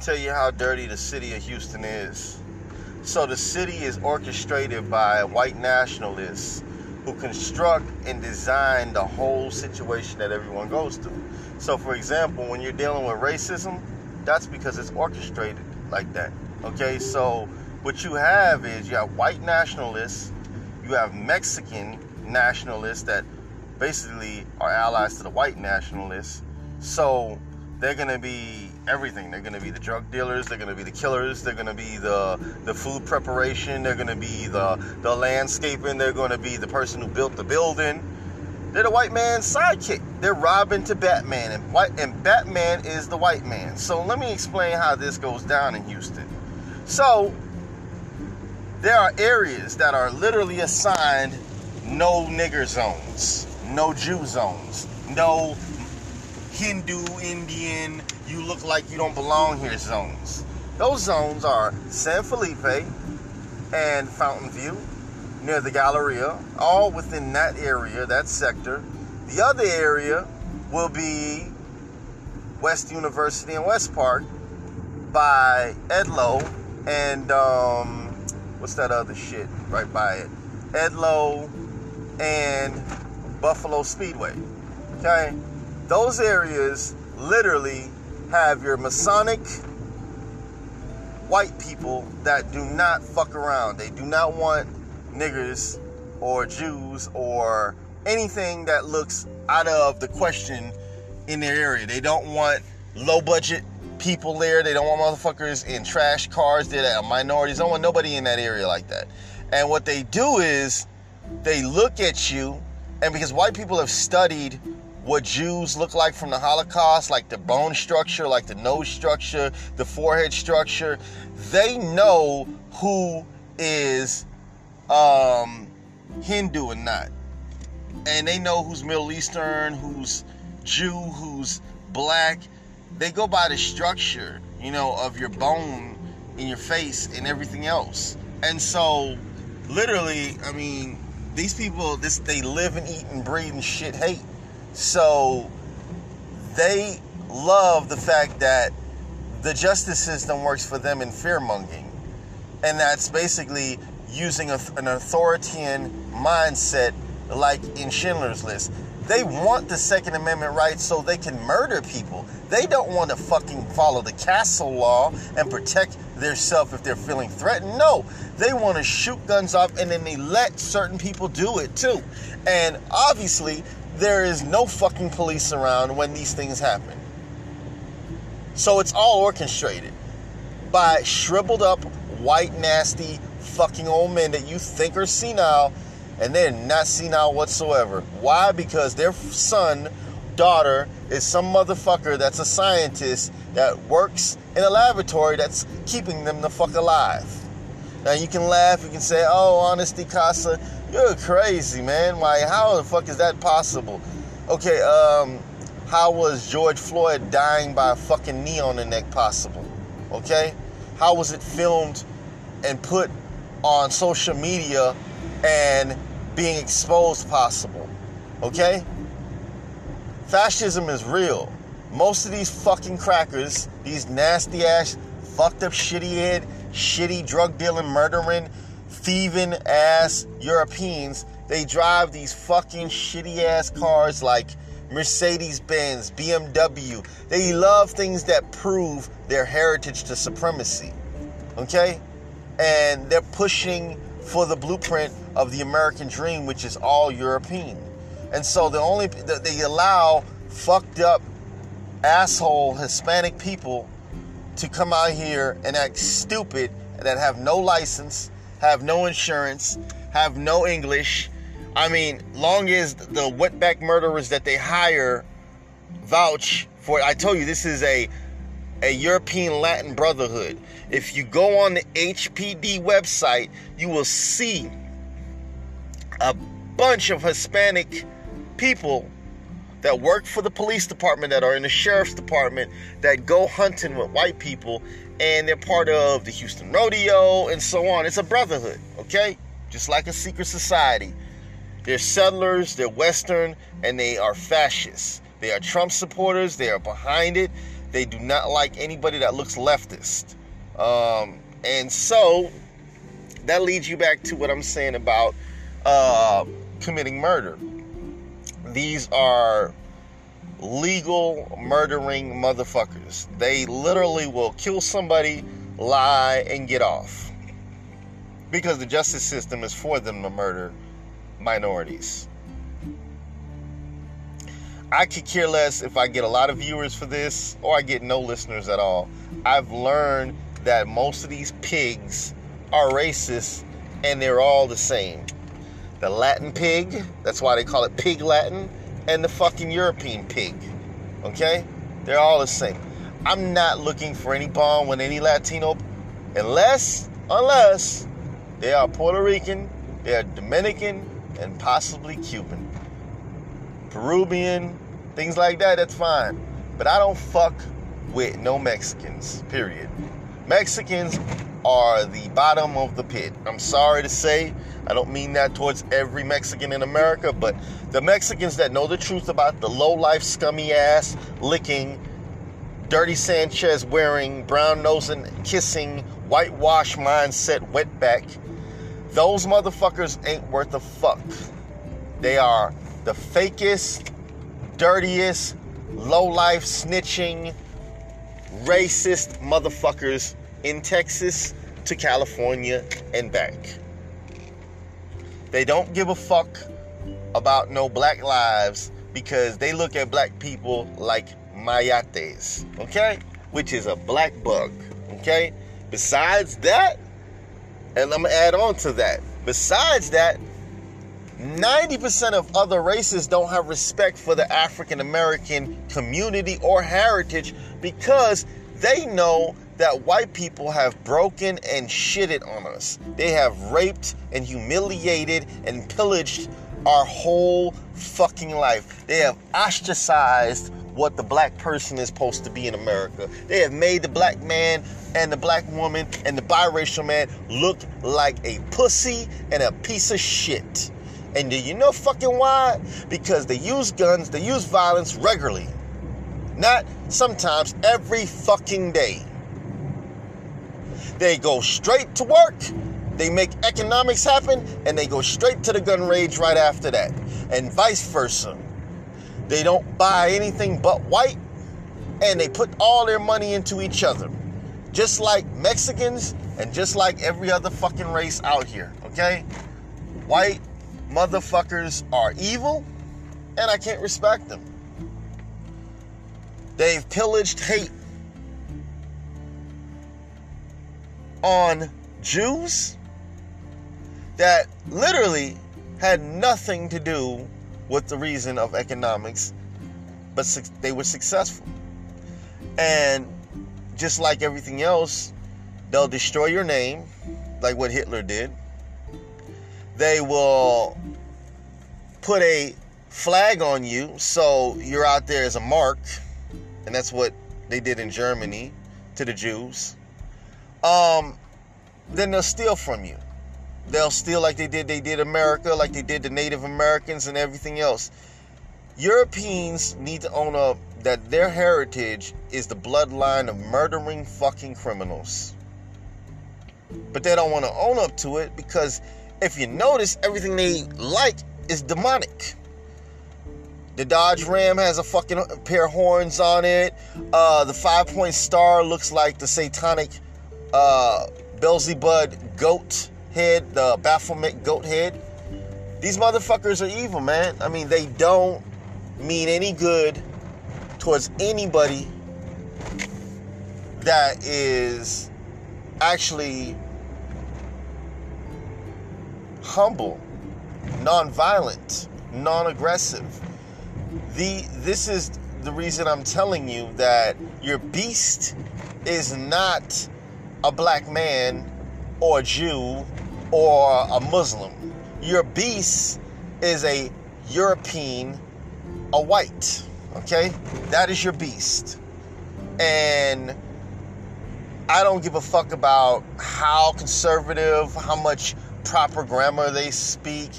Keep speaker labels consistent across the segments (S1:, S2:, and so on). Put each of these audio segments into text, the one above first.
S1: tell you how dirty the city of Houston is. So the city is orchestrated by white nationalists who construct and design the whole situation that everyone goes through. So for example, when you're dealing with racism, that's because it's orchestrated like that. Okay, so what you have is you have white nationalists, you have Mexican nationalists that basically are allies to the white nationalists. So they're gonna be everything. They're gonna be the drug dealers. They're gonna be the killers. They're gonna be the the food preparation. They're gonna be the the landscaping. They're gonna be the person who built the building. They're the white man's sidekick. They're Robin to Batman, and white and Batman is the white man. So let me explain how this goes down in Houston. So there are areas that are literally assigned no nigger zones, no Jew zones, no Hindu, Indian, you look like you don't belong here zones. Those zones are San Felipe and Fountain View near the Galleria, all within that area, that sector. The other area will be West University and West Park by Edloe and um, what's that other shit right by it? Edloe and Buffalo Speedway. Okay? Those areas literally have your Masonic white people that do not fuck around. They do not want niggers or Jews or anything that looks out of the question in their area. They don't want low budget people there. They don't want motherfuckers in trash cars. They're minorities. They don't want nobody in that area like that. And what they do is they look at you, and because white people have studied what Jews look like from the Holocaust, like the bone structure, like the nose structure, the forehead structure. They know who is um, Hindu and not. And they know who's Middle Eastern, who's Jew, who's black. They go by the structure, you know, of your bone in your face and everything else. And so, literally, I mean, these people, this they live and eat and breathe and shit hate. So they love the fact that the justice system works for them in fear mongering. And that's basically using a, an authoritarian mindset like in Schindler's List. They want the Second Amendment rights so they can murder people. They don't want to fucking follow the castle law and protect themselves if they're feeling threatened. No, they want to shoot guns off and then they let certain people do it too. And obviously, there is no fucking police around when these things happen. So it's all orchestrated by shriveled up, white, nasty, fucking old men that you think are senile, and they're not senile whatsoever. Why? Because their son, daughter, is some motherfucker that's a scientist that works in a laboratory that's keeping them the fuck alive. Now you can laugh, you can say, oh, honesty, Casa, you're crazy, man. Why, how the fuck is that possible? Okay, um, how was George Floyd dying by a fucking knee on the neck possible? Okay? How was it filmed and put on social media and being exposed possible? Okay? Fascism is real. Most of these fucking crackers, these nasty ass, fucked up, shitty head, shitty drug dealing, murdering, thieving ass Europeans, they drive these fucking shitty ass cars like Mercedes Benz, BMW. They love things that prove their heritage to supremacy. Okay? And they're pushing for the blueprint of the American dream, which is all European. And so the only they allow fucked up asshole Hispanic people to come out here and act stupid that have no license, have no insurance, have no English, I mean, long as the wetback murderers that they hire vouch for it. I told you this is a a European Latin Brotherhood. If you go on the HPD website, you will see a bunch of Hispanic people that work for the police department, that are in the sheriff's department, that go hunting with white people, and they're part of the Houston Rodeo and so on. It's a brotherhood, okay? Just like a secret society. They're settlers, they're Western, and they are fascists. They are Trump supporters, they are behind it. They do not like anybody that looks leftist. Um, and so that leads you back to what I'm saying about uh, committing murder. These are legal murdering motherfuckers. They literally will kill somebody, lie, and get off. Because the justice system is for them to murder minorities. I could care less if I get a lot of viewers for this or I get no listeners at all. I've learned that most of these pigs are racist and they're all the same. The Latin pig, that's why they call it pig Latin, and the fucking European pig. Okay? They're all the same. I'm not looking for any bond with any Latino unless unless they are Puerto Rican, they are Dominican, and possibly Cuban. Peruvian, things like that, that's fine. But I don't fuck with no Mexicans, period. Mexicans are the bottom of the pit. I'm sorry to say, I don't mean that towards every Mexican in America, but the Mexicans that know the truth about the low life, scummy ass, licking, dirty Sanchez wearing, brown nosing, kissing, whitewash mindset, wetback, those motherfuckers ain't worth a fuck. They are the fakest, dirtiest, low life, snitching, racist motherfuckers in Texas to California and back. They don't give a fuck about no black lives because they look at black people like mayates, okay? Which is a black bug, okay? Besides that, and I'm gonna add on to that. Besides that, 90% of other races don't have respect for the African American community or heritage because they know that white people have broken and shitted on us. They have raped and humiliated and pillaged our whole fucking life. They have ostracized what the black person is supposed to be in America. They have made the black man and the black woman and the biracial man look like a pussy and a piece of shit. And do you know fucking why? Because they use guns, they use violence regularly. Not sometimes, every fucking day. They go straight to work, they make economics happen, and they go straight to the gun rage right after that. And vice versa. They don't buy anything but white, and they put all their money into each other. Just like Mexicans and just like every other fucking race out here, okay? White motherfuckers are evil, and I can't respect them. They've pillaged hate on Jews that literally had nothing to do with the reason of economics, but they were successful. And just like everything else, they'll destroy your name, like what Hitler did. They will put a flag on you so you're out there as a mark, and that's what they did in Germany to the Jews um, then they'll steal from you. They'll steal like they did they did America, like they did the Native Americans and everything else. Europeans need to own up that their heritage is the bloodline of murdering fucking criminals. But they don't want to own up to it because if you notice, everything they like is demonic. The Dodge Ram has a fucking pair of horns on it. Uh, the five point star looks like the satanic uh, Beelzebub goat head, the Baphomet goat head. These motherfuckers are evil, man. I mean, they don't mean any good towards anybody that is actually humble, non-violent, non-aggressive. The this is the reason I'm telling you that your beast is not a black man or a Jew or a Muslim. Your beast is a European, a white. Okay? That is your beast. And I don't give a fuck about how conservative, how much proper grammar they speak.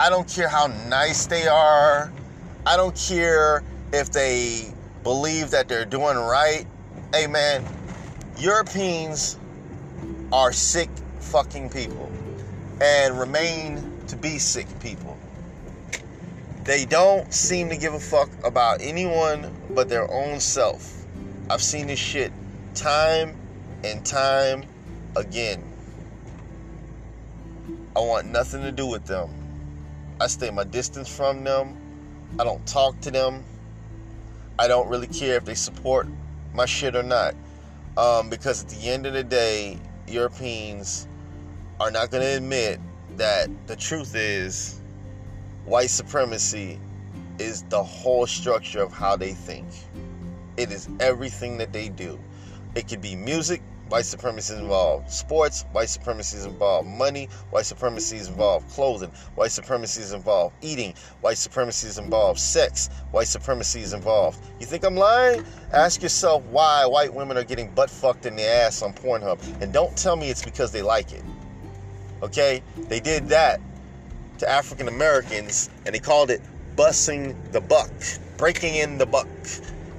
S1: I don't care how nice they are. I don't care if they believe that they're doing right. Hey Europeans are sick fucking people and remain to be sick people. They don't seem to give a fuck about anyone but their own self. I've seen this shit time and time again. I want nothing to do with them. I stay my distance from them. I don't talk to them. I don't really care if they support my shit or not. Um, because at the end of the day, Europeans are not going to admit that the truth is white supremacy is the whole structure of how they think. It is everything that they do. It could be music, white supremacy is involved. Sports, white supremacy is involved. Money, white supremacy is involved. Clothing, white supremacy is involved. Eating, white supremacy is involved. Sex, white supremacy is involved. You think I'm lying? Ask yourself why white women are getting butt fucked in the ass on Pornhub. And don't tell me it's because they like it. Okay? They did that to African Americans and they called it bussing the buck, breaking in the buck.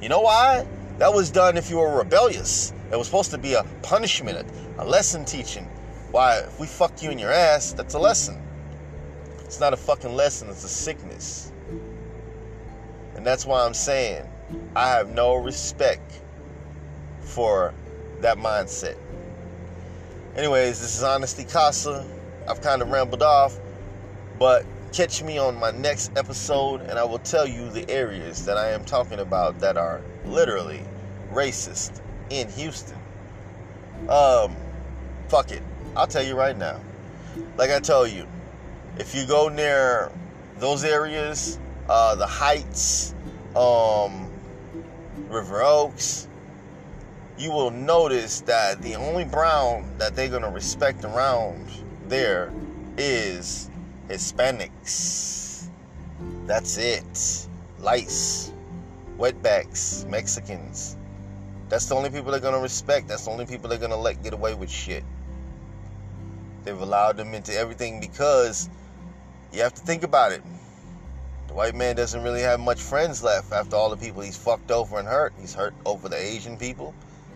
S1: You know why? That was done if you were rebellious. It was supposed to be a punishment, a lesson teaching. Why, if we fuck you in your ass, that's a lesson. It's not a fucking lesson, it's a sickness. And that's why I'm saying I have no respect for that mindset. Anyways, this is Honesty Casa. I've kind of rambled off, but catch me on my next episode and I will tell you the areas that I am talking about that are literally racist in Houston. Um, fuck it. I'll tell you right now. Like I tell you, if you go near those areas, uh, the Heights, um, River Oaks, you will notice that the only brown that they're to respect around there is Hispanics. That's it. Lights, wetbacks, Mexicans. That's the only people they're to respect. That's the only people they're to let get away with shit. They've allowed them into everything because you have to think about it. The white man doesn't really have much friends left after all the people he's fucked over and hurt. He's hurt over the Asian people.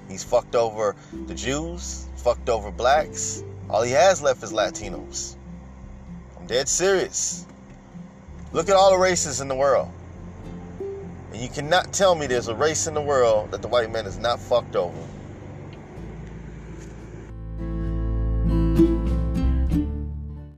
S1: He's fucked over the Jews, fucked over blacks. All he has left is Latinos. Dead serious. Look at all the races in the world. And you cannot tell me there's a race in the world that the white man is not fucked over.